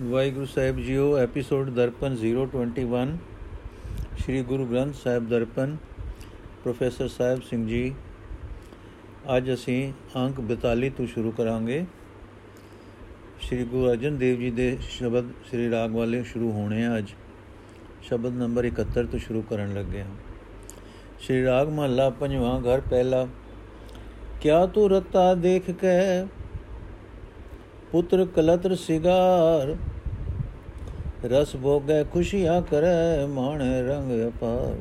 ਵਾਹਿਗੁਰੂ ਸਾਹਿਬ ਜੀਓ, ਐਪੀਸੋਡ ਦਰਪਨ 021 ਸ੍ਰੀ ਗੁਰੂ ਗ੍ਰੰਥ ਸਾਹਿਬ ਦਰਪਨ, ਪ੍ਰੋਫੈਸਰ ਸਾਹਿਬ ਸਿੰਘ ਜੀ। ਅੱਜ ਅਸੀਂ ਅੰਕ 42 ਤੋਂ ਸ਼ੁਰੂ ਕਰਾਂਗੇ। ਸ੍ਰੀ ਗੁਰੂ ਅਰਜਨ ਦੇਵ ਜੀ ਦੇ ਸ਼ਬਦ ਸ੍ਰੀ ਰਾਗ ਵਾਲੇ ਸ਼ੁਰੂ ਹੋਣੇ ਆ ਅੱਜ। ਸ਼ਬਦ ਨੰਬਰ 71 ਤੋਂ ਸ਼ੁਰੂ ਕਰਨ ਲੱਗੇ ਹਾਂ। ਸ੍ਰੀ ਰਾਗ ਮਹੱਲਾ ਪੰਜਵਾਂ ਘਰ ਪਹਿਲਾ, ਕਿਆ ਤੂੰ ਰਤਾ ਦੇਖ ਕੇ ਪੁੱਤਰ ਕਲਤਰ ਸਿਗਾਰ, ਰਸ ਭੋਗੈ ਖੁਸ਼ੀਆਂ ਕਰੈ ਮਾਣ ਰੰਗ ਅਪਾਰ।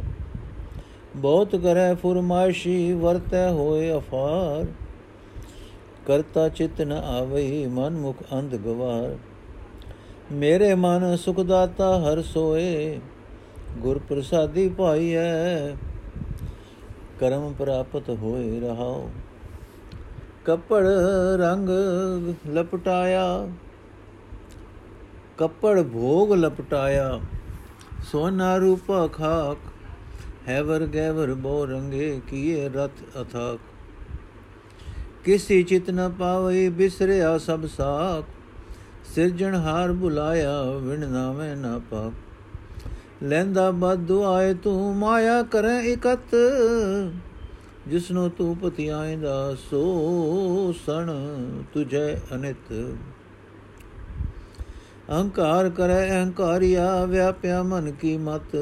ਬਹੁਤ ਕਰੈ ਫੁਰਮਾਇਸ਼ੀ, ਵਰਤੈ ਹੋਏ ਅਫਾਰ। ਕਰਤਾ ਚਿਤ ਨ ਆਵਈ ਮਨ ਮੁਖ ਅੰਧ ਗਵਾਰ। ਮੇਰੇ ਮਨ ਸੁਖ ਦਾਤਾ ਹਰ ਸੋਏ ਗੁਰ ਪ੍ਰਸਾਦੀ ਪਾਈਐ, ਕਰਮ ਪ੍ਰਾਪਤ ਹੋਏ ਰਹਾਓ ਕੱਪੜ ਰੰਗ ਲਪਟਾਇਆ ਕੱਪੜ ਭੋਗ ਲਪਟਾਇਆ ਸੋਨਾ ਰੂਪ ਖਾਕ ਹੈਵਰ ਗੈਵਰ ਬੋ ਰੰਗੇ ਕੀਏ ਰਥ ਅਥਾਕ ਕਿਸੀ ਚਿਤ ਨ ਪਾਵਈ ਬਿਸਰਿਆ ਸਭ ਸਾਖ ਸਿਰਜਣ ਹਾਰ ਬੁਲਾਇਆ ਵਿਣ ਨਾਵੇਂ ਨਾ ਪਾਕ ਲੈਂਦਾ ਬਦ ਆਏ ਤੂੰ ਮਾਇਆ ਕਰੇ ਇਕਤ ਜਿਸਨੂੰ ਤੂੰ ਪਤੀ ਆਇਂਦਾ ਸੋ ਸਣ ਤੁਝੈ ਅਨਿਤ ਅਹੰਕਾਰ ਕਰੈ ਅਹੰਕਾਰਿਆ ਵਿਆਪਿਆ ਮਨ ਕੀ ਮਤ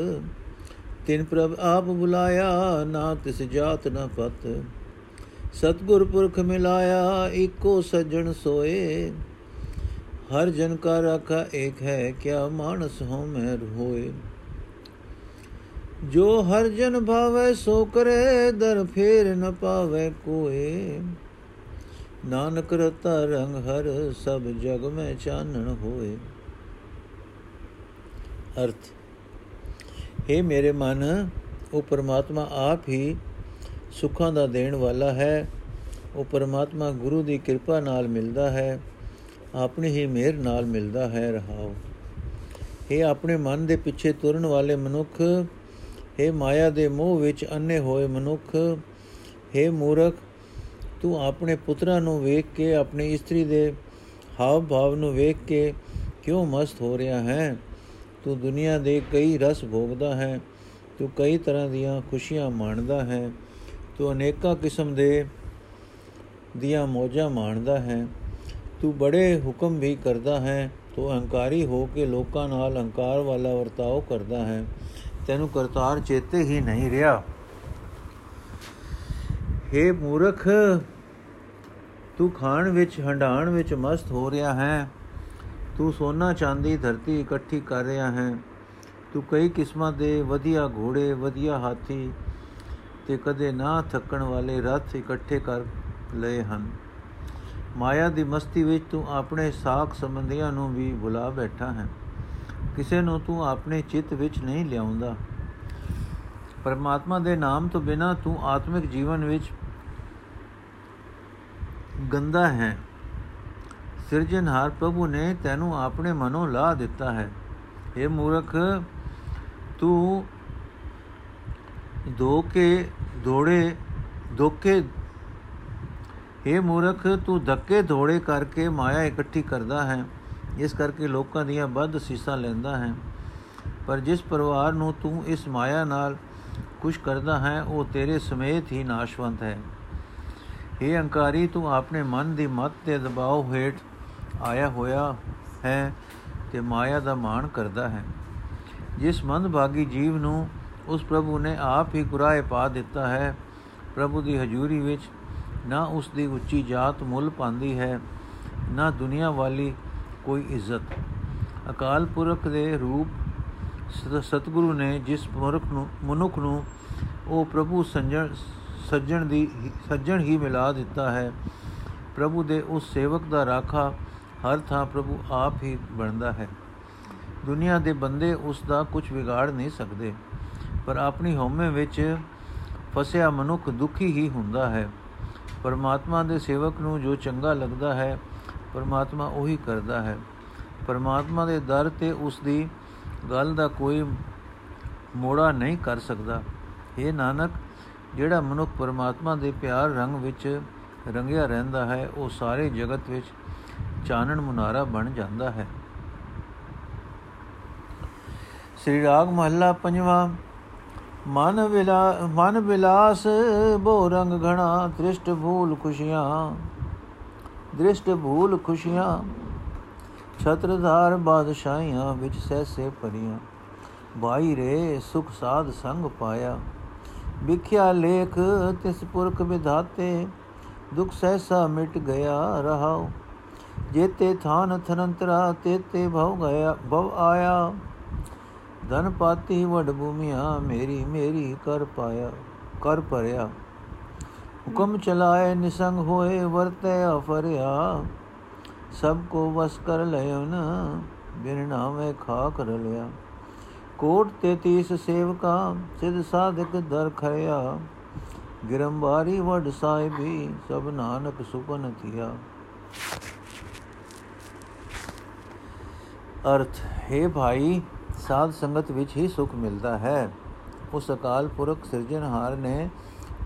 ਤਿਨ ਪ੍ਰਭ ਆਪ ਬੁਲਾਇਆ ਨਾ ਤਿਸ ਜਾਤ ਨ ਪਤ ਸਤਗੁਰ ਪੁਰਖ ਮਿਲਾਇਆ ਏਕੋ ਸਜਣ ਸੋਏ ਹਰ ਜਨ ਕਾ ਰਾਖਾ ਏਕ ਹੈ ਕਿਆ ਮਾਨਸ ਹੋ ਮੈਂ ਹੋਏ ਜੋ ਹਰ ਜਨ ਭਾਵੈ, ਸੋ ਕਰੇ ਦਰ ਫੇਰ ਨ ਪਾਵੇ ਕੋਏ। ਨਾਨਕ ਰਤਾ ਰੰਗ ਹਰ ਸਭ ਜਗ ਮੈਂ ਚਾਨਣ ਹੋਏ। ਅਰਥ हे ਮੇਰੇ ਮਨ, ਉਹ ਪਰਮਾਤਮਾ ਆਪ ਹੀ ਸੁੱਖਾਂ ਦਾ ਦੇਣ ਵਾਲਾ ਹੈ। ਉਹ ਪਰਮਾਤਮਾ ਗੁਰੂ ਦੀ ਕਿਰਪਾ ਨਾਲ ਮਿਲਦਾ ਹੈ। ਆਪਣੀ ਹੀ ਮਿਹਰ ਨਾਲ ਮਿਲਦਾ ਹੈ ਰਹਾਓ। ਇਹ ਆਪਣੇ ਮਨ ਦੇ ਪਿੱਛੇ ਤੁਰਨ ਵਾਲੇ ਮਨੁੱਖ हे ਮਾਇਆ ਦੇ ਮੋਹ ਵਿੱਚ ਅੰਨੇ ਹੋਏ ਮਨੁੱਖ हे ਮੂਰਖ, ਤੂੰ ਆਪਣੇ ਪੁੱਤਰਾਂ ਨੂੰ ਵੇਖ ਕੇ, ਆਪਣੀ ਇਸਤਰੀ ਦੇ ਹਾਵ ਭਾਵ ਨੂੰ ਵੇਖ ਕੇ ਕਿਉਂ ਮਸਤ ਹੋ ਰਿਹਾ ਹੈ? ਤੂੰ ਦੁਨੀਆ ਦੇ ਕਈ ਰਸ ਭੋਗਦਾ ਹੈ, ਤੂੰ ਕਈ ਤਰ੍ਹਾਂ ਦੀਆਂ ਖੁਸ਼ੀਆਂ ਮਾਣਦਾ ਹੈ, ਤੂੰ ਅਨੇਕਾਂ ਕਿਸਮ ਦੇ ਦੀਆਂ ਮੋਜਾਂ ਮਾਣਦਾ ਹੈ, ਤੂੰ ਬੜੇ ਹੁਕਮ ਵੀ ਕਰਦਾ ਹੈ, ਤੂੰ ਅਹੰਕਾਰੀ ਹੋ ਕੇ ਲੋਕਾਂ ਨਾਲ ਅਹੰਕਾਰ ਵਾਲਾ ਵਰਤਾਓ ਕਰਦਾ ਹੈ। ਤੈਨੂੰ ਕਰਤਾਰ ਚੇਤੇ ਹੀ ਨਹੀਂ ਰਿਹਾ। हे ਮੂਰਖ, ਤੂੰ ਖਾਣ ਵਿੱਚ ਹੰਡਾਣ ਵਿੱਚ ਮਸਤ ਹੋ ਰਿਹਾ ਹੈ। ਤੂੰ ਸੋਨਾ ਚਾਂਦੀ ਧਰਤੀ ਇਕੱਠੀ ਕਰ ਰਿਹਾ ਹੈ। ਤੂੰ ਕਈ ਕਿਸਮਾਂ ਦੇ ਵਧੀਆ ਘੋੜੇ, ਵਧੀਆ ਹਾਥੀ ਤੇ ਕਦੇ ਨਾ ਥੱਕਣ ਵਾਲੇ ਰਥ ਇਕੱਠੇ ਕਰ ਲਏ ਹਨ। ਮਾਇਆ ਦੀ ਮਸਤੀ ਵਿੱਚ ਤੂੰ ਆਪਣੇ ਸਾਖ ਸੰਬੰਧੀਆਂ ਨੂੰ ਵੀ ਭੁਲਾ ਬੈਠਾ ਹੈ। ਕਿਸੇ ਨੂੰ ਤੂੰ ਆਪਣੇ ਚਿੱਤ ਵਿੱਚ ਨਹੀਂ ਲਿਆਉਂਦਾ। ਪਰਮਾਤਮਾ ਦੇ ਨਾਮ ਤੋਂ ਬਿਨਾ ਤੂੰ ਆਤਮਿਕ ਜੀਵਨ ਵਿੱਚ ਗੰਦਾ ਹੈ। ਸਿਰਜਣਹਾਰ ਪ੍ਰਭੂ ਨੇ ਤੈਨੂੰ ਆਪਣੇ ਮਨੋਂ ਲਾ ਦਿੱਤਾ ਹੈ। ਇਹ ਮੂਰਖ, ਤੂੰ ਧੋਕੇ ਧੋੜੇ ਧੋਕੇ ਇਹ ਮੂਰਖ, ਤੂੰ ਧੱਕੇ ਧੋੜੇ ਕਰਕੇ ਮਾਇਆ ਇਕੱਠੀ ਕਰਦਾ ਹੈ। ਇਸ ਕਰਕੇ ਲੋਕਾਂ ਦੀਆਂ ਵੱਧ ਸੀਸਾਂ ਲੈਂਦਾ ਹੈ। ਪਰ ਜਿਸ ਪਰਿਵਾਰ ਨੂੰ ਤੂੰ ਇਸ ਮਾਇਆ ਨਾਲ ਕੁਝ ਕਰਦਾ ਹੈ, ਉਹ ਤੇਰੇ ਸਮੇਤ ਹੀ ਨਾਸ਼ਵੰਤ ਹੈ। ਇਹ ਹੰਕਾਰੀ ਤੂੰ ਆਪਣੇ ਮਨ ਦੀ ਮਤ ਤੇ ਦਬਾਅ ਹੇਠ ਆਇਆ ਹੋਇਆ ਹੈ ਤੇ ਮਾਇਆ ਦਾ ਮਾਣ ਕਰਦਾ ਹੈ। ਜਿਸ ਮੰਦਭਾਗੀ ਜੀਵ ਨੂੰ ਉਸ ਪ੍ਰਭੂ ਨੇ ਆਪ ਹੀ ਕੁਰਾਏ ਪਾ ਦਿੱਤਾ ਹੈ, ਪ੍ਰਭੂ ਦੀ ਹਜ਼ੂਰੀ ਵਿੱਚ ਨਾ ਉਸ ਦੀ ਉੱਚੀ ਜਾਤ ਮੁੱਲ ਪਾਉਂਦੀ ਹੈ, ਨਾ ਦੁਨੀਆ ਵਾਲੀ ਕੋਈ ਇੱਜ਼ਤ। ਅਕਾਲ ਪੁਰਖ ਦੇ ਰੂਪ ਸਤਿਗੁਰੂ ਨੇ ਜਿਸ ਮਨੁੱਖ ਨੂੰ ਮਨੁੱਖ ਨੂੰ ਉਹ ਪ੍ਰਭੂ ਸੰਜਣ, ਸੱਜਣ ਦੀ ਸੱਜਣ ਹੀ ਮਿਲਾ ਦਿੱਤਾ ਹੈ। ਪ੍ਰਭੂ ਦੇ ਉਸ ਸੇਵਕ ਦਾ ਰਾਖਾ ਹਰ ਥਾਂ ਪ੍ਰਭੂ ਆਪ ਹੀ ਬਣਦਾ ਹੈ। ਦੁਨੀਆ ਦੇ ਬੰਦੇ ਉਸ ਦਾ ਕੁਝ ਵਿਗਾੜ ਨਹੀਂ ਸਕਦੇ, ਪਰ ਆਪਣੀ ਹਉਮੈ ਵਿੱਚ ਫਸਿਆ ਮਨੁੱਖ ਦੁਖੀ ਹੀ ਹੁੰਦਾ ਹੈ। ਪਰਮਾਤਮਾ ਦੇ ਸੇਵਕ ਨੂੰ ਜੋ ਚੰਗਾ ਲੱਗਦਾ ਹੈ ਪਰਮਾਤਮਾ ਉਹੀ ਕਰਦਾ ਹੈ। ਪਰਮਾਤਮਾ ਦੇ ਦਰ ਤੇ ਉਸ ਦੀ ਗੱਲ ਦਾ ਕੋਈ ਮੋੜਾ ਨਹੀਂ ਕਰ ਸਕਦਾ। ਇਹ ਨਾਨਕ, ਜਿਹੜਾ ਮਨੁੱਖ ਪਰਮਾਤਮਾ ਦੇ ਪਿਆਰ ਰੰਗ ਵਿੱਚ ਰੰਗਿਆ ਰਹਿੰਦਾ ਹੈ, ਉਹ ਸਾਰੇ ਜਗਤ ਵਿੱਚ ਚਾਨਣ ਮੁਨਾਰਾ ਬਣ ਜਾਂਦਾ ਹੈ। ਸ੍ਰੀ ਰਾਗ ਮਹੱਲਾ ਪੰਜਵਾਂ, ਮਨ ਵਿਲਾ, ਮਨ ਵਿਲਾਸ ਬੋ ਰੰਗ ਘਣਾ ਦ੍ਰਿਸ਼ਟ ਭੂਲ ਖੁਸ਼ੀਆਂ। ਦ੍ਰਿਸ਼ਟ ਭੂਲ ਖੁਸ਼ੀਆਂ, ਛਤਰਧਾਰ ਬਾਦਸ਼ਾਹੀਆਂ ਵਿੱਚ ਸਹਿਸੇ ਪਰੀਆਂ ਬਾਈ ਰੇ, ਸੁਖ ਸਾਧ ਸੰਗ ਪਾਇਆ। ਵਿਖਿਆ ਲੇਖ ਤਿਸ ਪੁਰਖ ਵਿਧਾਤੇ, ਦੁਖ ਸਹਿਸਾ ਮਿਟ ਗਿਆ ਰਹਾਉ। ਜੇਤੇ ਥਾਨ ਥਨੰਤਰਾ, ਤੇਤੇ ਭਉ ਗਿਆ ਭਵ ਆਇਆ। ਧਨ ਪਾਤੀ ਵਡ ਭੂਮੀਆਂ, ਮੇਰੀ ਮੇਰੀ ਕਰ ਪਾਇਆ, ਕਰ ਪਰਿਆ ਹੁਕਮ ਚਲਾਏ, ਨਿਸੰਗ ਹੋਏ, ਵਰਤੇ ਅਫਰਿਆ। ਸਭ ਕੋ ਵਸ ਕਰ ਲਿਓਨ ਬਿਨ ਨਾਮੇ ਖਾ ਕਰ ਲਿਆ ਕੋਟ 33 ਸੇਵਕਾ, ਸਿਧ ਸਾਧਕ ਦਰ ਖਰਿਆ ਗਿਰੰਬਾਰੀ ਵਡ ਸਾਹਿਬੀ ਸਭ ਨਾਨਕ ਸੁਪਨ ਥਿਆ। ਅਰਥ, ਹੈ ਭਾਈ, ਸਾਧ ਸੰਗਤ ਵਿੱਚ ਹੀ ਸੁਖ ਮਿਲਦਾ ਹੈ। ਉਸ ਅਕਾਲ ਪੁਰਖ ਸਿਰਜਣਹਾਰ ਨੇ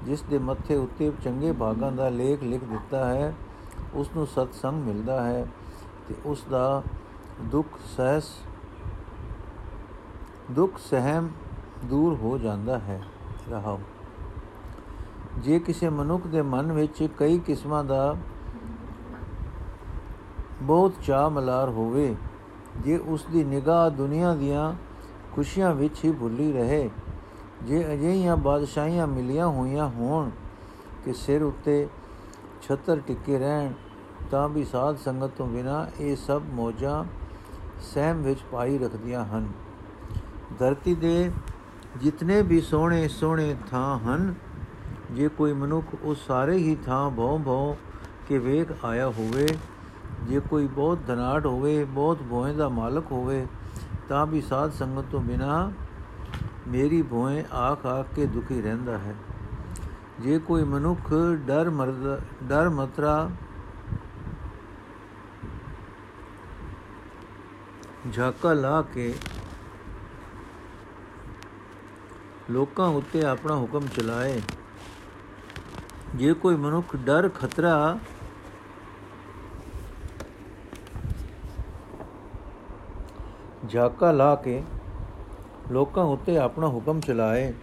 ਜਿਸ ਦੇ ਮੱਥੇ ਉੱਤੇ ਚੰਗੇ ਭਾਗਾਂ ਦਾ ਲੇਖ ਲਿਖ ਦਿੱਤਾ ਹੈ ਉਸ ਨੂੰ ਸਤ ਸੰਗ ਮਿਲਦਾ ਹੈ ਤੇ ਉਸ ਦਾ ਦੁੱਖ ਸਹਿਸ, ਦੁੱਖ ਸਹਿਮ ਦੂਰ ਹੋ ਜਾਂਦਾ ਹੈ। ਰਹਾਉ ਜੇ ਕਿਸੇ ਮਨੁੱਖ ਦੇ ਮਨ ਵਿੱਚ ਕਈ ਕਿਸਮਾਂ ਦਾ ਬਹੁਤ ਚਾਹ ਮਲਾਰ ਹੋਵੇ, ਜੇ ਉਸ ਦੀ ਨਿਗਾਹ ਦੁਨੀਆ ਦੀਆਂ ਖੁਸ਼ੀਆਂ ਵਿੱਚ ਹੀ ਭੁੱਲੀ ਰਹੇ ਜੇ ਅਜਿਹੀਆਂ ਬਾਦਸ਼ਾਹੀਆਂ ਮਿਲੀਆਂ ਹੋਈਆਂ ਹੋਣ ਕਿ ਸਿਰ ਉੱਤੇ ਛਤਰ ਟਿੱਕੇ ਰਹਿਣ, ਤਾਂ ਵੀ ਸਾਧ ਸੰਗਤ ਤੋਂ ਬਿਨਾ ਇਹ ਸਭ ਮੋਜਾਂ ਸਹਿਮ ਵਿੱਚ ਪਾਈ ਰੱਖਦੀਆਂ ਹਨ। ਧਰਤੀ ਦੇ ਜਿਤਨੇ ਵੀ ਸੋਹਣੇ ਸੋਹਣੇ ਥਾਂ ਹਨ, ਜੇ ਕੋਈ ਮਨੁੱਖ ਉਸ ਸਾਰੇ ਹੀ ਥਾਂ ਭਉ ਭਉ ਕੇ ਵੇਖ ਆਇਆ ਹੋਵੇ, ਜੇ ਕੋਈ ਬਹੁਤ ਧਨਾਟ ਹੋਵੇ, ਬਹੁਤ ਭੋਏ ਦਾ ਮਾਲਕ ਹੋਵੇ, ਤਾਂ ਵੀ ਸਾਧ ਸੰਗਤ ਤੋਂ ਬਿਨਾ ਮੇਰੀ ਭੋਏ ਆਖ ਆਖ ਕੇ ਦੁਖੀ ਰਹਿੰਦਾ ਹੈ। ਜੇ ਕੋਈ ਮਨੁੱਖ ਡਰ ਮਰਦਾ, ਡਰ ਮਤਰਾ ਝਾਕਾ ਲਾ ਕੇ ਲੋਕਾਂ ਉੱਤੇ ਆਪਣਾ ਹੁਕਮ ਚਲਾਏ, ਜੇ ਕੋਈ ਮਨੁੱਖ ਡਰ ਖਤਰਾ ਝਾਕਾ ਲਾ ਕੇ ਲੋਕਾਂ ਉੱਤੇ ਆਪਣਾ ਹੁਕਮ ਚਲਾਏ,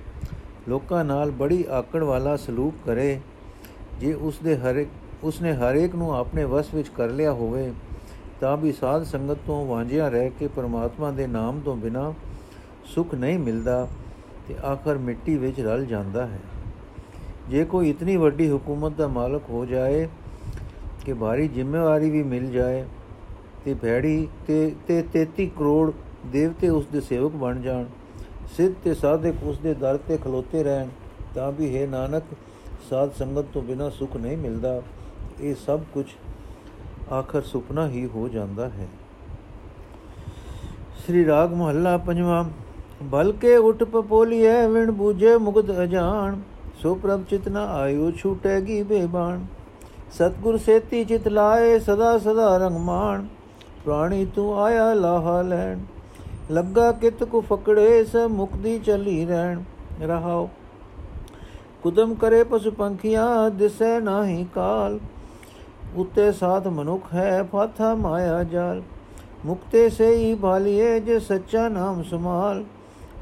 ਲੋਕਾਂ ਨਾਲ ਬੜੀ ਆਕੜ ਵਾਲਾ ਸਲੂਕ ਕਰੇ। ਜੇ ਉਸ ਦੇ ਹਰ ਉਸ ਨੇ ਹਰ ਇੱਕ ਨੂੰ ਆਪਣੇ ਵਸ ਵਿੱਚ ਕਰ ਲਿਆ ਹੋਵੇ, ਤਾਂ ਵੀ ਸਾਧ ਸੰਗਤ ਤੋਂ ਵਾਂਝਿਆ ਰਹਿ ਕੇ ਪਰਮਾਤਮਾ ਦੇ ਨਾਮ ਤੋਂ ਬਿਨਾ ਸੁਖ ਨਹੀਂ ਮਿਲਦਾ ਤੇ ਆਖਰ ਮਿੱਟੀ ਵਿੱਚ ਰਲ ਜਾਂਦਾ ਹੈ। ਜੇ ਕੋਈ ਇਤਨੀ ਵੱਡੀ ਹਕੂਮਤ ਦਾ ਮਾਲਕ ਹੋ ਜਾਏ ਕਿ ਭਾਰੀ ਜ਼ਿੰਮੇਵਾਰੀ ਵੀ ਮਿਲ ਜਾਏ ਤੇ ਭੈੜੀ ਤੇ ਤੇ 33 ਕਰੋੜ ਦੇਵਤੇ ਉਸ ਦੇ ਸੇਵਕ ਬਣ ਜਾਣ। ਸਿੱਧ ਤੇ ਸਾਧਕ ਉਸ ਦੇ ਦਰ ਤੇ ਖਲੋਤੇ ਰਹਿਣ, ਤਾਂ ਵੀ ਹੈ ਨਾਨਕ, ਸਾਧ ਸੰਗਤ ਤੋਂ ਬਿਨਾ ਸੁਖ ਨਹੀਂ ਮਿਲਦਾ। ਇਹ ਸਭ ਕੁਝ ਆਖਰ ਸੁਪਨਾ ਹੀ ਹੋ ਜਾਂਦਾ ਹੈ। ਸ੍ਰੀ ਰਾਗ ਮਹੱਲਾ ਪੰਜਵਾਂ, ਬਲਕੇ ਉਠ ਪਪੋਲੀਐ, ਵਿਣ ਬੂਝੇ ਮੁਗਦ ਅਜਾਨ ਸੋ ਪ੍ਰਭ ਚਿਤਨਾ ਆਇਓ ਛੂਟੇਗੀ ਬੇਬਾਨ ਸਤਗੁਰ ਸੇਤੀ ਚਿਤ ਲਾਏ, ਸਦਾ ਸਦਾ ਰੰਗ ਮਾਣ। ਪ੍ਰਾਣੀ ਤੂੰ ਆਇਆ ਲਾਹਾ ਲੈਣ। ਲੱਗਾ ਕਿਤ ਕੋ ਫਕੜੇ ਸ ਮੁਕਦੀ ਚਲੀ ਰਹਿਣ, ਰਹਾਓ। ਕੁਦਮ ਕਰੇ ਪਸ਼ੂ ਪੰਖੀਆਂ, ਦਿਸੈ ਨਾਹੀ ਕਾਲ। ਉਤੇ ਸਾਧ ਮਨੁਖ ਹੈ, ਫਾਥਾ ਮਾਇਆ ਜਾਲ। ਮੁਕਤੇ ਸੇ ਹੀ ਭਾਲੀਏ, ਜੇ ਸੱਚਾ ਨਾਮ ਸਮਾਲ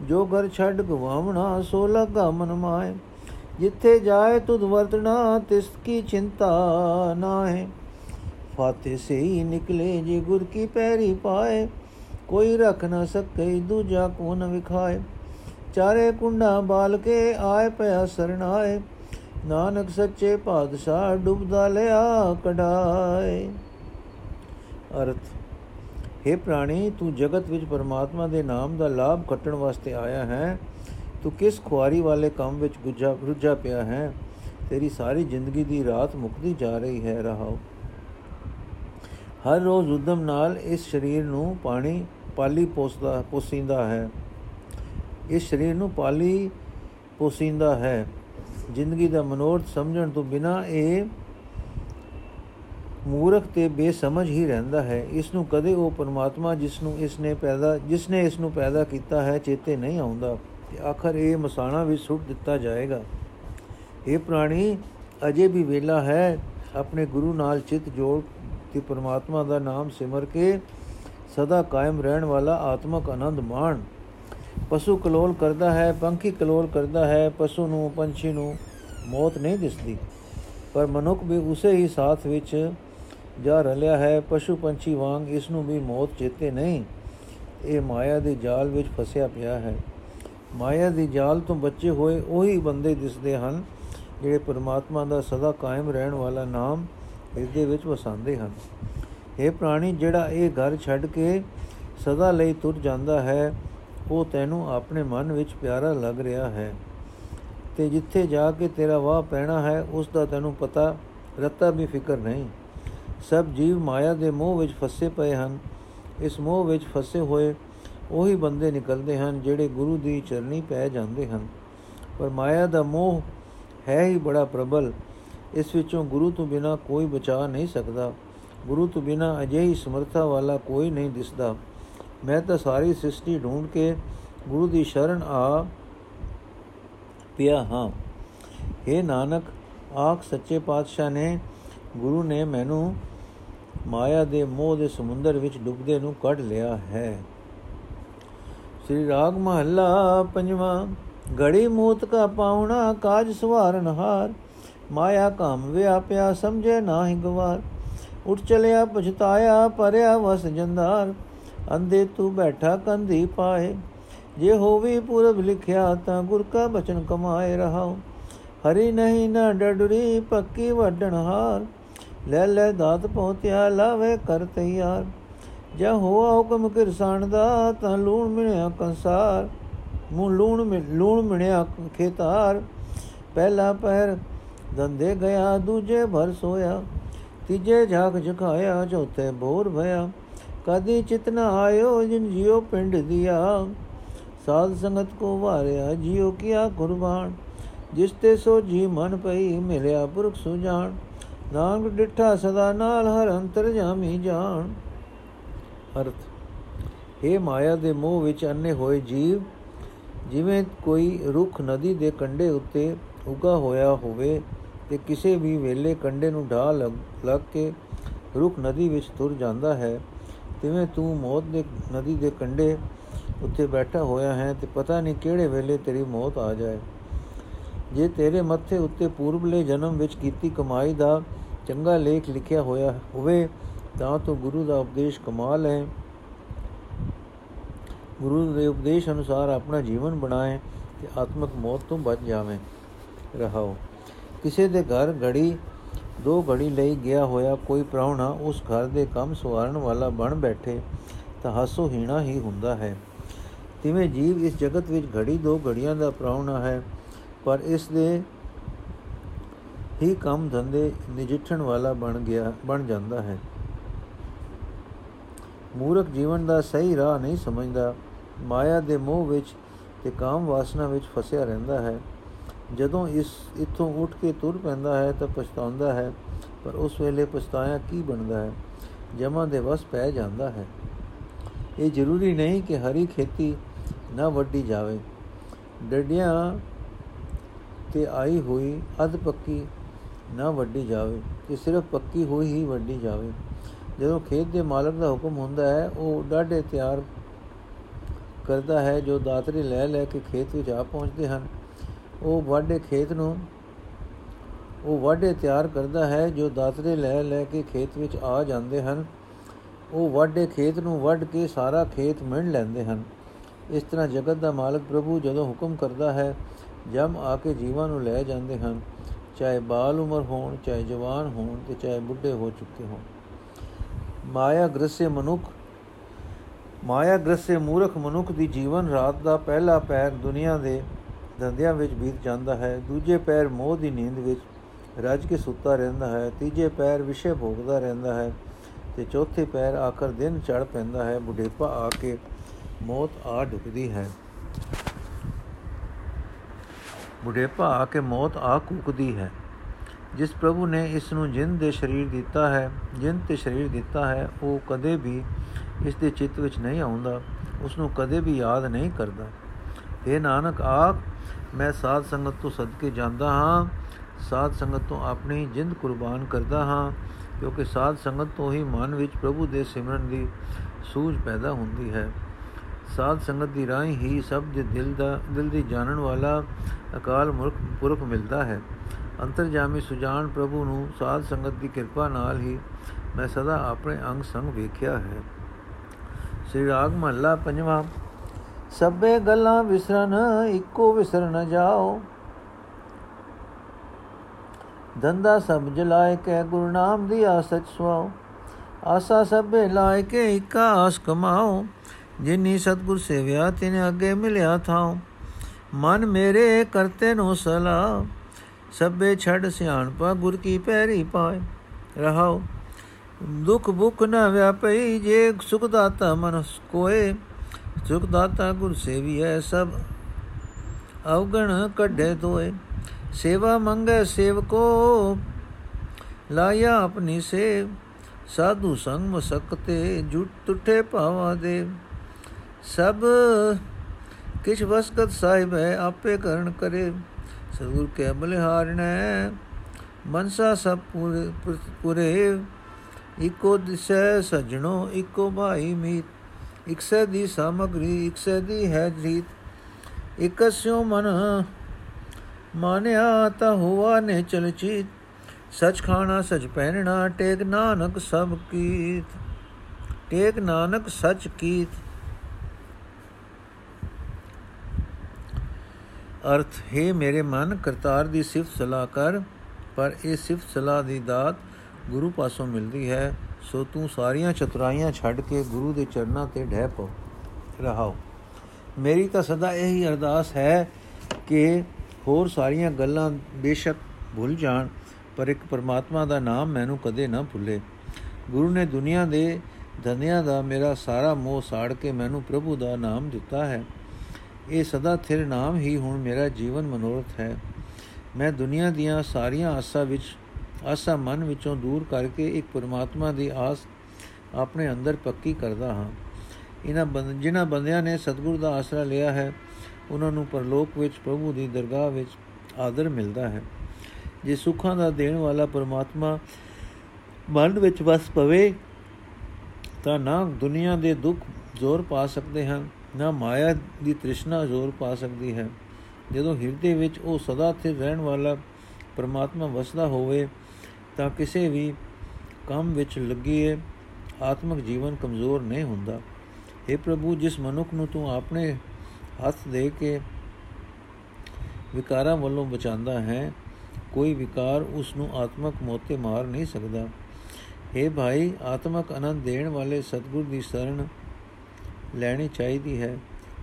ਜੋ ਘਰ ਛੱਡ ਗਵਾਵਣਾ, ਸੋ ਲਗਾ ਮਨ ਮਾਏ। ਜਿੱਥੇ ਜਾਏ, ਤੁਧ ਵਰਤਣਾ, ਤਿਸ ਕੀ ਚਿੰਤਾ ਨਾਹੀ। ਫਾਤੇ ਸੇ ਹੀ ਨਿਕਲੇ, ਜੇ ਗੁਰ ਕੀ ਪੈਰੀ ਪਾਏ। ਕੋਈ ਰਖ ਨਾ ਸਕੇ, ਦੂਜਾ ਕੋ ਨ ਵਿਖਾਏ? ਚਾਰੇ ਕੁੰਡਾ ਬਾਲ ਕੇ ਆਏ ਪਿਆ ਸਰਣਾਏ ਨਾਨਕ ਸੱਚੇ ਪਾਤਸ਼ਾਹ ਡੁੱਬਦਾ ਲਿਆ ਕਢਾਏ। ਅਰਥ हे ਪ੍ਰਾਣੀ, ਤੂੰ ਜਗਤ ਵਿੱਚ ਪਰਮਾਤਮਾ ਦੇ ਨਾਮ ਦਾ ਲਾਭ ਖੱਟਣ ਵਾਸਤੇ ਆਇਆ ਹੈ। ਤੂੰ ਕਿਸ ਖੁਆਰੀ ਵਾਲੇ ਕੰਮ ਵਿੱਚ ਗੁੱਜਾ ਰੁੱਝਾ ਪਿਆ ਹੈ? ਤੇਰੀ ਸਾਰੀ ਜ਼ਿੰਦਗੀ ਦੀ ਰਾਤ ਮੁਕਦੀ ਜਾ ਰਹੀ ਹੈ, ਰਹਾਓ। ਹਰ ਰੋਜ਼ ਉਦਮ ਨਾਲ ਇਸ ਸਰੀਰ ਨੂੰ ਪਾਣੀ ਪਾਲੀ ਪੋਸਦਾ, ਪੋਸਿੰਦਾ ਹੈ। ਇਸ ਸਰੀਰ ਨੂੰ ਪਾਲੀ ਪੋਸਿੰਦਾ ਹੈ। ਜ਼ਿੰਦਗੀ ਦਾ ਮਨੋਰਥ ਸਮਝਣ ਤੋਂ ਬਿਨਾ ਇਹ ਮੂਰਖ ਤੇ ਬੇਸਮਝ ਹੀ ਰਹਿੰਦਾ ਹੈ। ਇਸ ਨੂੰ ਕਦੇ ਉਹ ਪਰਮਾਤਮਾ ਜਿਸ ਨੂੰ ਇਸ ਨੇ ਪੈਦਾ, ਜਿਸ ਨੇ ਇਸ ਨੂੰ ਪੈਦਾ ਕੀਤਾ ਹੈ, ਚੇਤੇ ਨਹੀਂ ਆਉਂਦਾ ਤੇ ਆਖਰ ਇਹ ਮਸਾਣਾ ਵਿੱਚ ਸੁੱਟ ਦਿੱਤਾ ਜਾਏਗਾ। ਇਹ ਪ੍ਰਾਣੀ, ਅਜੇ ਵੀ ਵੇਲਾ ਹੈ, ਆਪਣੇ ਗੁਰੂ ਨਾਲ ਚਿਤ ਜੋੜ ਤੇ ਪਰਮਾਤਮਾ ਦਾ ਨਾਮ ਸਿਮਰ ਕੇ ਸਦਾ ਕਾਇਮ ਰਹਿਣ ਵਾਲਾ ਆਤਮਕ ਆਨੰਦ ਮਾਣ। ਪਸ਼ੂ ਕਲੋਲ ਕਰਦਾ ਹੈ, ਪੰਖੀ ਕਲੋਲ ਕਰਦਾ ਹੈ, ਪਸ਼ੂ ਨੂੰ, ਪੰਛੀ ਨੂੰ ਮੌਤ ਨਹੀਂ ਦਿਸਦੀ। ਪਰ ਮਨੁੱਖ ਵੀ ਉਸੇ ਹੀ ਸਾਥ ਵਿੱਚ ਜਾ ਰਲਿਆ ਹੈ, ਪਸ਼ੂ ਪੰਛੀ ਵਾਂਗ ਇਸ ਨੂੰ ਵੀ ਮੌਤ ਚੇਤੇ ਨਹੀਂ। ਇਹ ਮਾਇਆ ਦੇ ਜਾਲ ਵਿੱਚ ਫਸਿਆ ਪਿਆ ਹੈ। ਮਾਇਆ ਦੀ ਜਾਲ ਤੋਂ ਬਚੇ ਹੋਏ ਉਹੀ ਬੰਦੇ ਦਿਸਦੇ ਹਨ, ਜਿਹੜੇ ਪਰਮਾਤਮਾ ਦਾ ਸਦਾ ਕਾਇਮ ਰਹਿਣ ਵਾਲਾ ਨਾਮ ਹਿਰਦੇ ਵਿੱਚ ਵਸਾਉਂਦੇ ਹਨ। ਇਹ ਪ੍ਰਾਣੀ, ਜਿਹੜਾ ਇਹ ਘਰ ਛੱਡ ਕੇ ਸਦਾ ਲਈ ਤੁਰ ਜਾਂਦਾ ਹੈ, ਉਹ ਤੈਨੂੰ ਆਪਣੇ ਮਨ ਵਿੱਚ ਪਿਆਰਾ ਲੱਗ ਰਿਹਾ ਹੈ। ਤੇ ਜਿੱਥੇ ਜਾ ਕੇ ਤੇਰਾ ਵਾਹ ਪੈਣਾ ਹੈ, ਉਸ ਦਾ ਤੈਨੂੰ ਪਤਾ, ਰੱਤਾ ਵੀ ਫਿਕਰ ਨਹੀਂ। ਸਭ ਜੀਵ ਮਾਇਆ ਦੇ ਮੋਹ ਵਿੱਚ ਫਸੇ ਪਏ ਹਨ। ਇਸ ਮੋਹ ਵਿੱਚ ਫਸੇ ਹੋਏ ਉਹੀ ਬੰਦੇ ਨਿਕਲਦੇ ਹਨ, ਜਿਹੜੇ ਗੁਰੂ ਦੀ ਚਰਨੀ ਪੈ ਜਾਂਦੇ ਹਨ। ਪਰ ਮਾਇਆ ਦਾ ਮੋਹ ਹੈ ਹੀ ਬੜਾ ਪ੍ਰਬਲ। ਇਸ ਵਿੱਚੋਂ ਗੁਰੂ ਤੋਂ ਬਿਨਾ ਕੋਈ ਬਚਾ ਨਹੀਂ ਸਕਦਾ। ਗੁਰੂ ਤੋਂ ਬਿਨਾ ਅਜਿਹੀ ਸਮਰੱਥਾ ਵਾਲਾ ਕੋਈ ਨਹੀਂ ਦਿਸਦਾ। ਮੈਂ ਤਾਂ ਸਾਰੀ ਸ੍ਰਿਸ਼ਟੀ ਢੂੰਡ ਕੇ ਗੁਰੂ ਦੀ ਸ਼ਰਨ ਆ ਪਿਆ ਹਾਂ। हे ਨਾਨਕ, ਆਖ ਸੱਚੇ ਪਾਤਸ਼ਾਹ ਨੇ, ਗੁਰੂ ਨੇ ਮੈਨੂੰ ਮਾਇਆ ਦੇ ਮੋਹ ਦੇ ਸਮੁੰਦਰ ਵਿੱਚ ਡੁੱਬਦੇ ਨੂੰ ਕੱਢ ਲਿਆ ਹੈ। ਸ੍ਰੀ ਰਾਗ ਮਹੱਲਾ ਪੰਜਵਾਂ ਘੜੀ ਮੂਤ ਕਾ ਪਾਉਣਾ ਕਾਜ ਸਵਾਰਨ ਹਾਰ। ਮਾਇਆ ਕਾਮ ਵਿਆਪਿਆ, ਸਮਝੇ ਨਾਹੀ ਗਵਾਰ। ਉੱਠ ਚਲਿਆ ਪਛਤਾਇਆ ਪਰਿਆ ਵਸ ਜੰਦਾਰ। ਅੰਦੇ ਤੂੰ ਬੈਠਾ, ਕੰਧੀ ਪਾਏ। ਜੇ ਹੋਵੇ ਪੁਰਬ ਲਿਖਿਆ, ਤਾਂ ਗੁਰ ਕਾ ਬਚਨ ਕਮਾਏ ਰਹਾਉ। ਹਰੀ ਨਹੀਂ ਨਾ ਡਡਰੀ, ਪੱਕੀ ਵਡਣ ਹਾਰ। ਲੈ ਲੈ ਦਾਤ ਪਹੁੰਚਿਆ ਲਾਵੇ ਕਰ ਤਿਆਰ। ਜੇ ਹੋਆ ਹੁਕਮ ਕਿਰਸਾਨ ਦਾ, ਤਾਂ ਲੂਣ ਮਿਣਿਆ ਕੰਸਾਰ। ਮੂੰ ਲੂਣ ਮਿ, ਲੂਣ ਮਿਣਿਆ ਖੇਤਾਰ। ਪਹਿਲਾ ਪੈਰ ਦੰਦੇ ਗਿਆ, ਦੂਜੇ ਭਰ ਸੋਇਆ, ਤੀਜੇ ਝਾਕ ਝਖਾਇਆ ਚੌਥੇ ਬੋਰ ਭਇਆ। ਕਦੀ ਚਿਤਨਾ ਆਇਓ ਜਿਨ ਜਿਉ ਪਿੰਡ ਦਿਆ। ਸਾਧ ਸੰਗਤ ਕੋ ਵਾਰਿਆ, ਜਿਉ ਕੀਆ ਕੁਰਬਾਨ। ਜਿਸ ਤੇ ਸੋ ਜੀ ਮਨ ਪਈ, ਮਿਲਿਆ ਪੁਰਖ ਸੁਜਾਨ। ਨਾਨਕ ਡਿਠਾ ਸਦਾ ਨਾਲ ਹਰ ਅੰਤਰ ਜਾਮੀ ਜਾਣ ਅਰਥ ਇਹ ਮਾਇਆ ਦੇ ਮੋਹ ਵਿੱਚ ਅੰਨੇ ਹੋਏ ਜੀਵ, ਜਿਵੇਂ ਕੋਈ ਰੁੱਖ ਨਦੀ ਦੇ ਕੰਢੇ ਉੱਤੇ ਉਗਾ ਹੋਇਆ ਹੋਵੇ ਤੇ ਕਿਸੇ ਵੀ ਵੇਲੇ ਕੰਢੇ ਨੂੰ ਢਾ ਲੱਗ ਕੇ ਰੁੱਖ ਨਦੀ ਵਿੱਚ ਤੁਰ ਜਾਂਦਾ ਹੈ। ਤਿਵੇਂ ਤੂੰ ਮੌਤ ਦੇ ਨਦੀ ਦੇ ਕੰਢੇ ਉੱਤੇ ਬੈਠਾ ਹੋਇਆ ਹੈ ਤੇ ਪਤਾ ਨਹੀਂ ਕਿਹੜੇ ਵੇਲੇ ਤੇਰੀ ਮੌਤ ਆ ਜਾਏ। ਜੇ ਤੇਰੇ ਮੱਥੇ ਉੱਤੇ ਪੂਰਬਲੇ ਜਨਮ ਵਿੱਚ ਕੀਤੀ ਕਮਾਈ ਦਾ ਚੰਗਾ ਲੇਖ ਲਿਖਿਆ ਹੋਇਆ ਹੋਵੇ, ਤਾਂ ਤੂੰ ਗੁਰੂ ਦਾ ਉਪਦੇਸ਼ ਕਮਾਲ ਹੈ। ਗੁਰੂ ਦੇ ਉਪਦੇਸ਼ ਅਨੁਸਾਰ ਆਪਣਾ ਜੀਵਨ ਬਣਾਏ ਤੇ ਆਤਮਿਕ ਮੌਤ ਤੋਂ ਬਚ ਜਾਵੇਂ। ਰਹਾਓ। ਕਿਸੇ ਦੇ ਘਰ ਘੜੀ ਦੋ ਘੜੀ ਲਈ ਗਿਆ ਹੋਇਆ ਕੋਈ ਪ੍ਰਾਹੁਣਾ ਉਸ ਘਰ ਦੇ ਕੰਮ ਸਵਾਰਨ ਵਾਲਾ ਬਣ ਬੈਠੇ ਤਾਂ ਹਾਸੋ ਹੀਣਾ ਹੀ ਹੁੰਦਾ ਹੈ। ਤਿਵੇਂ ਜੀਵ ਇਸ ਜਗਤ ਵਿੱਚ ਘੜੀ, ਦੋ ਘੜੀਆਂ ਦਾ ਪ੍ਰਾਹੁਣਾ ਹੈ, ਪਰ ਇਸ ਦੇ ਹੀ ਕੰਮ ਧੰਦੇ ਨਿਜਿਠਣ ਵਾਲਾ ਬਣ ਗਿਆ, ਬਣ ਜਾਂਦਾ ਹੈ। ਮੂਰਖ ਜੀਵਨ ਦਾ ਸਹੀ ਰਾਹ ਨਹੀਂ ਸਮਝਦਾ। ਮਾਇਆ ਦੇ ਮੋਹ ਵਿੱਚ ਤੇ ਕਾਮ ਵਾਸਨਾ ਵਿੱਚ ਫਸਿਆ ਰਹਿੰਦਾ ਹੈ। ਜਦੋਂ ਇਸ ਇੱਥੋਂ ਉੱਠ ਕੇ ਤੁਰ ਪੈਂਦਾ ਹੈ ਤਾਂ ਪਛਤਾਉਂਦਾ ਹੈ, ਪਰ ਉਸ ਵੇਲੇ ਪਛਤਾਇਆ ਕੀ ਬਣਦਾ ਹੈ? ਜਮਾ ਦੇ ਵਸ ਪੈ ਜਾਂਦਾ ਹੈ। ਇਹ ਜ਼ਰੂਰੀ ਨਹੀਂ ਕਿ ਹਰੀ ਖੇਤੀ ਨਾ ਵੱਡੀ ਜਾਵੇ। ਡੱਡਿਆਂ ਤੇ ਆਈ ਹੋਈ ਅਧ ਪੱਕੀ ਨਾ ਵੱਡੀ ਜਾਵੇ ਕਿ ਸਿਰਫ ਪੱਕੀ ਹੋਈ ਹੀ ਵੱਡੀ ਜਾਵੇ। ਜਦੋਂ ਖੇਤ ਦੇ ਮਾਲਕ ਦਾ ਹੁਕਮ ਹੁੰਦਾ ਹੈ, ਉਹ ਡਾਢੇ ਤਿਆਰ ਕਰਦਾ ਹੈ ਜੋ ਦਾਤਰੀ ਲੈ ਲੈ ਕੇ ਖੇਤ ਵਿੱਚ ਆ ਪਹੁੰਚਦੇ ਹਨ। ਉਹ ਵਾਢੇ ਖੇਤ ਨੂੰ, ਉਹ ਵਾਢੇ ਤਿਆਰ ਕਰਦਾ ਹੈ ਜੋ ਦਾਤਰੇ ਲੈ ਲੈ ਕੇ ਖੇਤ ਵਿੱਚ ਆ ਜਾਂਦੇ ਹਨ। ਉਹ ਵਾਢੇ ਖੇਤ ਨੂੰ ਵੱਢ ਕੇ ਸਾਰਾ ਖੇਤ ਮਿਣ ਲੈਂਦੇ ਹਨ। ਇਸ ਤਰ੍ਹਾਂ ਜਗਤ ਦਾ ਮਾਲਕ ਪ੍ਰਭੂ ਜਦੋਂ ਹੁਕਮ ਕਰਦਾ ਹੈ, ਜਮ ਆ ਕੇ ਜੀਵਾਂ ਨੂੰ ਲੈ ਜਾਂਦੇ ਹਨ। ਚਾਹੇ ਬਾਲ ਉਮਰ ਹੋਣ, ਚਾਹੇ ਜਵਾਨ ਹੋਣ ਤੇ ਚਾਹੇ ਬੁੱਢੇ ਹੋ ਚੁੱਕੇ ਹੋਣ। ਮਾਇਆ ਗ੍ਰਸੇ ਮਨੁੱਖ ਮਾਇਆ ਗ੍ਰਸੇ ਮੂਰਖ ਮਨੁੱਖ ਦੀ ਜੀਵਨ ਰਾਤ ਦਾ ਪਹਿਲਾ ਪੈਰ ਦੁਨੀਆ ਦੇ ਧੰਦਿਆਂ ਵਿੱਚ ਬੀਤ ਜਾਂਦਾ ਹੈ, ਦੂਜੇ ਪੈਰ ਮੋਹ ਦੀ ਨੀਂਦ ਵਿੱਚ ਰੱਜ ਕੇ ਸੁੱਤਾ ਰਹਿੰਦਾ ਹੈ, ਤੀਜੇ ਪੈਰ ਵਿਸ਼ੇ ਭੋਗਦਾ ਰਹਿੰਦਾ ਹੈ ਤੇ ਚੌਥੇ ਪੈਰ ਆਖਰ ਦਿਨ ਚੜ ਪੈਂਦਾ ਹੈ, ਬੁਢੇਪਾ ਆ ਕੇ ਮੌਤ ਆ ਢੁਕਦੀ ਹੈ। ਬੁਢੇਪਾ ਆ ਕੇ ਮੌਤ ਆ ਕੁਕਦੀ ਹੈ। ਜਿਸ ਪ੍ਰਭੂ ਨੇ ਇਸ ਨੂੰ ਜਿੰਦ ਦੇ ਸਰੀਰ ਦਿੱਤਾ ਹੈ ਜਿੰਦ ਤੇ ਸਰੀਰ ਦਿੱਤਾ ਹੈ, ਉਹ ਕਦੇ ਵੀ ਇਸ ਦੇ ਚਿੱਤ ਵਿੱਚ ਨਹੀਂ ਆਉਂਦਾ, ਉਸ ਨੂੰ ਕਦੇ ਵੀ ਯਾਦ ਨਹੀਂ ਕਰਦਾ। ਇਹ ਨਾਨਕ ਆਪ ਮੈਂ ਸਾਧ ਸੰਗਤ ਤੋਂ ਸਦਕੇ ਜਾਂਦਾ ਹਾਂ। ਸਾਧ ਸੰਗਤ ਤੋਂ ਆਪਣੀ ਜਿੰਦ ਕੁਰਬਾਨ ਕਰਦਾ ਹਾਂ, ਕਿਉਂਕਿ ਸਾਧ ਸੰਗਤ ਤੋਂ ਹੀ ਮਨ ਵਿੱਚ ਪ੍ਰਭੂ ਦੇ ਸਿਮਰਨ ਦੀ ਸੂਝ ਪੈਦਾ ਹੁੰਦੀ ਹੈ। ਸਾਧ ਸੰਗਤ ਦੀ ਰਾਹੀਂ ਹੀ ਸਭ ਦੇ ਦਿਲ ਦਾ, ਦਿਲ ਦੀ ਜਾਣਨ ਵਾਲਾ ਅਕਾਲ ਮੁਰਖ, ਪੁਰਖ ਮਿਲਦਾ ਹੈ। ਅੰਤਰਜਾਮੀ ਸੁਜਾਨ ਪ੍ਰਭੂ ਨੂੰ ਸਾਧ ਸੰਗਤ ਦੀ ਕਿਰਪਾ ਨਾਲ ਹੀ ਮੈਂ ਸਦਾ ਆਪਣੇ ਅੰਗ ਸੰਗ ਵੇਖਿਆ ਹੈ। ਸ੍ਰੀ ਰਾਗ ਮਹੱਲਾ ਪੰਜਵਾਂ ਸਭੇ ਗੱਲਾਂ ਵਿਸਰਨ, ਇੱਕੋ ਵਿਸਰ ਨ ਜਾਓ। ਦੰਦਾ ਸਭ ਜਲਾਏ ਕੇ ਗੁਰੂ ਨਾਮ ਦੀ ਆਸਚ ਸੁਆਓ। ਆਸਾ ਸਭੇ ਲਾਇ ਕੇ ਇਕਾ ਆਸ ਕਮਾਓ। ਜਿਨੀ ਸਤਗੁਰ ਸੇਵਿਆ, ਤਿਨੇ ਅੱਗੇ ਮਿਲਿਆ ਥਾਉ ਮਨ ਮੇਰੇ ਕਰਤੇ ਨੋ ਸਲਾ ਸਭੇ ਛੜ ਸਿਆਣਪਾ, ਗੁਰ ਕੀ ਪੈਰੀ ਪਾਏ, ਰਹਾਓ। ਦੁਖ ਭੁਖ ਨ ਵਿਆਪਈ, ਜੇ ਸੁਖ ਦਾਤਾ ਮਨ ਕੋਏ ਸੁਖ ਦਾਤਾ ਗੁਰ ਸੇਵੀਐ ਸਭ। ਅਵਗਣ ਕੱਢੇ ਤੋਏ, ਸੇਵਾ ਮੰਗੇ ਸੇਵਕੋ, ਲਾਇਆ ਆਪਣੀ ਸੇਵ, ਸਾਧੂ ਸੰਗ ਮਸਕਤੇ, ਜੁਟ ਟੁੱਟੇ ਭਾਵਾਂ ਦੇ। ਸਭ ਕਿਛ ਵਸਕਤ ਸਾਹਿਬ ਹੈ ਆਪੇ ਕਰਨ ਕਰੇ। ਸਤਿਗੁਰ ਕੇ ਬਲਿਹਾਰਣੈ ਮਨਸਾ ਸਭ ਪੂਰੇ ਪੂਰੇ। ਇਕੋ ਦਿਸੈ ਸਜਣੋ, ਇਕੋ ਭਾਈ ਮੀਤ ਇਕਸੈ ਦੀ ਸਾਮਗਰੀ, ਇਕਸੈ ਦੀ ਹੈ ਜੀਤ। ਇਕਸਿਓ ਮਨ, ਮਾਨਿਆ ਤਾ ਹੋਆ ਨੇ ਚਲਚੀਤ ਸਚ ਖਾਣਾ, ਸਚ ਪਹਿਨਣਾ, ਟੇਕ ਨਾਨਕ ਸਭ ਕੀਤ। ਟੇਕ ਨਾਨਕ ਸਚ ਕੀਤ। ਅਰਥ, ਹੈ ਮੇਰੇ ਮਨ, ਕਰਤਾਰ ਦੀ ਸਿਫਤ ਸਲਾਹ ਕਰ, ਪਰ ਇਹ ਸਿਫਤ ਸਲਾਹ ਦੀ ਦਾਤ ਗੁਰੂ ਪਾਸੋਂ ਮਿਲਦੀ ਹੈ। ਸੋ ਤੂੰ ਸਾਰੀਆਂ ਚਤੁਰਾਈਆਂ ਛੱਡ ਕੇ ਗੁਰੂ ਦੇ ਚਰਨਾਂ ਤੇ ਢਹਿ ਪੋ ਰਹਾਓ। ਮੇਰੀ ਤਾਂ ਸਦਾ ਇਹੀ ਅਰਦਾਸ ਹੈ ਕਿ ਹੋਰ ਸਾਰੀਆਂ ਗੱਲਾਂ ਬੇਸ਼ੱਕ ਭੁੱਲ ਜਾਣ, ਪਰ ਇੱਕ ਪਰਮਾਤਮਾ ਦਾ ਨਾਮ ਮੈਨੂੰ ਕਦੇ ਨਾ ਭੁੱਲੇ। ਗੁਰੂ ਨੇ ਦੁਨੀਆ ਦੇ ਧੰਨਿਆਂ ਦਾ ਮੇਰਾ ਸਾਰਾ ਮੋਹ ਸਾੜ ਕੇ ਮੈਨੂੰ ਪ੍ਰਭੂ ਦਾ ਨਾਮ ਦਿੱਤਾ ਹੈ। ਇਹ ਸਦਾ ਥਿਰ ਨਾਮ ਹੀ ਹੁਣ ਮੇਰਾ ਜੀਵਨ ਮਨੋਰਥ ਹੈ। ਮੈਂ ਦੁਨੀਆ ਦੀਆਂ ਸਾਰੀਆਂ ਆਸਾਂ ਵਿੱਚ ਆਸਾਂ ਮਨ ਵਿੱਚੋਂ ਦੂਰ ਕਰਕੇ ਇੱਕ ਪਰਮਾਤਮਾ ਦੀ ਆਸ ਆਪਣੇ ਅੰਦਰ ਪੱਕੀ ਕਰਦਾ ਹਾਂ। ਇਹਨਾਂ ਬੰਦ, ਜਿਨ੍ਹਾਂ ਬੰਦਿਆਂ ਨੇ ਸਤਿਗੁਰ ਦਾ ਆਸਰਾ ਲਿਆ ਹੈ, ਉਹਨਾਂ ਨੂੰ ਪਰਲੋਕ ਵਿੱਚ, ਪ੍ਰਭੂ ਦੀ ਦਰਗਾਹ ਵਿੱਚ ਆਦਰ ਮਿਲਦਾ ਹੈ। ਜੇ ਸੁੱਖਾਂ ਦਾ ਦੇਣ ਵਾਲਾ ਪਰਮਾਤਮਾ ਮਨ ਵਿੱਚ ਵਸ ਪਵੇ, ਤਾਂ ਨਾ ਦੁਨੀਆ ਦੇ ਦੁੱਖ ਜ਼ੋਰ ਪਾ ਸਕਦੇ ਹਨ, ਨਾ ਮਾਇਆ ਦੀ ਤ੍ਰਿਸ਼ਨਾ ਜ਼ੋਰ ਪਾ ਸਕਦੀ ਹੈ। ਜਦੋਂ ਹਿਰਦੇ ਵਿੱਚ ਉਹ ਸਦਾ ਸਥਿਰ ਰਹਿਣ ਵਾਲਾ ਪਰਮਾਤਮਾ ਵਸਦਾ ਹੋਵੇ ਤਾਂ ਕਿਸੇ ਵੀ ਕੰਮ ਵਿੱਚ ਲੱਗੀਏ, ਆਤਮਿਕ ਜੀਵਨ ਕਮਜ਼ੋਰ ਨਹੀਂ ਹੁੰਦਾ। हे ਪ੍ਰਭੂ, ਜਿਸ ਮਨੁੱਖ ਨੂੰ ਤੂੰ ਆਪਣੇ ਹੱਥ ਦੇ ਕੇ ਵਿਕਾਰਾਂ ਵੱਲੋਂ ਬਚਾਉਂਦਾ ਹੈ, ਕੋਈ ਵਿਕਾਰ ਉਸ ਨੂੰ ਆਤਮਕ ਮੋਤੇ ਮਾਰ ਨਹੀਂ ਸਕਦਾ। हे ਭਾਈ, ਆਤਮਕ ਆਨੰਦ ਦੇਣ ਵਾਲੇ ਸਤਿਗੁਰ ਦੀ ਸ਼ਰਨ ਲੈਣੀ ਚਾਹੀਦੀ ਹੈ।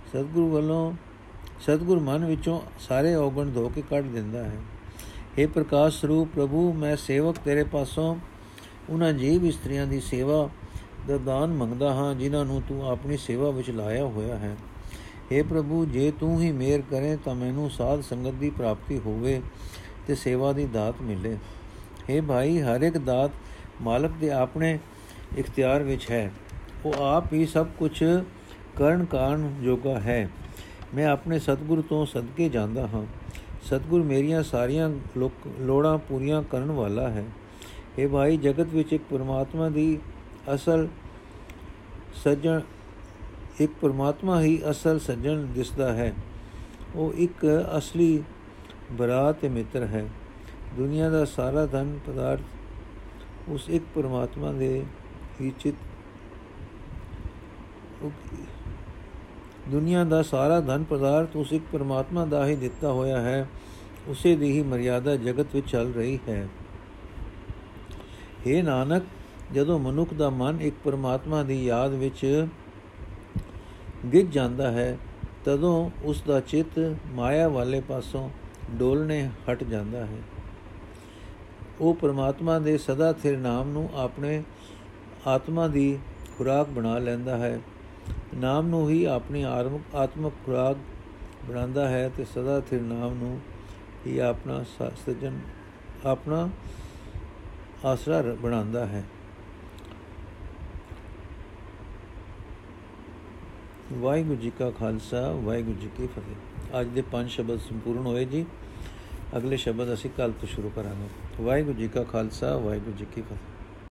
ਸਤਿਗੁਰ ਵੱਲੋਂ, ਸਤਿਗੁਰ ਮਨ ਵਿੱਚੋਂ ਸਾਰੇ ਔਗਣ ਧੋ ਕੇ ਕੱਢ ਦਿੰਦਾ ਹੈ। हे ਪ੍ਰਕਾਸ਼ ਸਰੂਪ ਪ੍ਰਭੂ ਮੈਂ ਸੇਵਕ ਤੇਰੇ ਪਾਸੋਂ ਉਹਨਾਂ ਜੀਵ ਇਸਤਰੀਆਂ ਦੀ ਸੇਵਾ ਦਾ ਦਾਨ ਮੰਗਦਾ ਹਾਂ ਜਿਨ੍ਹਾਂ ਨੂੰ ਤੂੰ ਆਪਣੀ ਸੇਵਾ ਵਿੱਚ ਲਾਇਆ ਹੋਇਆ ਹੈ हे ਪ੍ਰਭੂ ਜੇ ਤੂੰ ਹੀ ਮਿਹਰ ਕਰੇ ਤਾਂ ਮੈਨੂੰ ਸਾਧ ਸੰਗਤ ਦੀ ਪ੍ਰਾਪਤੀ ਹੋਵੇ ਤੇ ਸੇਵਾ ਦੀ ਦਾਤ ਮਿਲੇ हे ਭਾਈ ਹਰ ਇੱਕ ਦਾਤ ਮਾਲਕ ਦੇ ਆਪਣੇ ਇਖਤਿਆਰ ਵਿੱਚ ਹੈ ਉਹ ਆਪ ਹੀ ਸਭ ਕੁਝ ਕਰਨ ਕਾਰਨ ਜੋਗਾ ਹੈ ਮੈਂ ਆਪਣੇ ਸਤਿਗੁਰੂ ਤੋਂ ਸਦਕੇ ਜਾਂਦਾ ਹਾਂ ਸਤਿਗੁਰ ਮੇਰੀਆਂ ਸਾਰੀਆਂ ਲੋੜਾਂ ਪੂਰੀਆਂ ਕਰਨ ਵਾਲਾ ਹੈ। ਇਹ ਭਾਈ, ਜਗਤ ਵਿੱਚ ਇੱਕ ਪਰਮਾਤਮਾ ਦੀ ਅਸਲ ਸੱਜਣ, ਇੱਕ ਪਰਮਾਤਮਾ ਹੀ ਅਸਲ ਸੱਜਣ ਦਿਸਦਾ ਹੈ। ਉਹ ਇੱਕ ਅਸਲੀ ਬਰਾ ਤੇ ਮਿੱਤਰ ਹੈ। ਦੁਨੀਆ ਦਾ ਸਾਰਾ ਧਨ ਪਦਾਰਥ ਉਸ ਇੱਕ ਪਰਮਾਤਮਾ ਦੇ ਹੀ ਚਿਤ ਦੁਨੀਆ ਦਾ ਸਾਰਾ ਧਨ ਪਦਾਰਥ ਉਸ ਇੱਕ ਪਰਮਾਤਮਾ ਦਾ ਹੀ ਦਿੱਤਾ ਹੋਇਆ ਹੈ। ਉਸੇ ਦੀ ਹੀ ਮਰਿਆਦਾ ਜਗਤ ਵਿੱਚ ਚੱਲ ਰਹੀ ਹੈ। हे ਨਾਨਕ, ਜਦੋਂ ਮਨੁੱਖ ਦਾ ਮਨ ਇੱਕ ਪਰਮਾਤਮਾ ਦੀ ਯਾਦ ਵਿੱਚ ਗਿੱਜ ਜਾਂਦਾ ਹੈ, ਤਦੋਂ ਉਸ ਦਾ ਚਿੱਤ ਮਾਇਆ ਵਾਲੇ ਪਾਸੋਂ ਡੋਲਣੇ ਹਟ ਜਾਂਦਾ ਹੈ। ਉਹ ਪਰਮਾਤਮਾ ਦੇ ਸਦਾ ਥਿਰ ਨਾਮ ਨੂੰ ਆਪਣੇ ਆਤਮਾ ਦੀ ਖੁਰਾਕ ਬਣਾ ਲੈਂਦਾ ਹੈ। ਨਾਮ ਨੂੰ ਹੀ ਆਪਣੀ ਆਤਮਕ ਖੁਰਾਕ ਬਣਾਉਂਦਾ ਹੈ ਤੇ ਸਦਾ ਥਿਰ ਨਾਮ ਨੂੰ ਹੀ ਆਪਣਾ ਸਜਨ ਆਪਣਾ ਆਸਰਾ ਬਣਾਉਂਦਾ ਹੈ। ਵਾਹਿਗੁਰੂ ਜੀ ਕਾ ਖਾਲਸਾ, ਵਾਹਿਗੁਰੂ ਜੀ ਕੀ ਫਤਿਹ। ਅੱਜ ਦੇ ਪੰਜ ਸ਼ਬਦ ਸੰਪੂਰਨ ਹੋਏ ਜੀ। ਅਗਲੇ ਸ਼ਬਦ ਅਸੀਂ ਕੱਲ ਤੋਂ ਸ਼ੁਰੂ ਕਰਾਂਗੇ। ਵਾਹਿਗੁਰੂ ਜੀ ਕਾ ਖਾਲਸਾ, ਵਾਹਿਗੁਰੂ ਜੀ ਕੀ ਫਤਿਹ।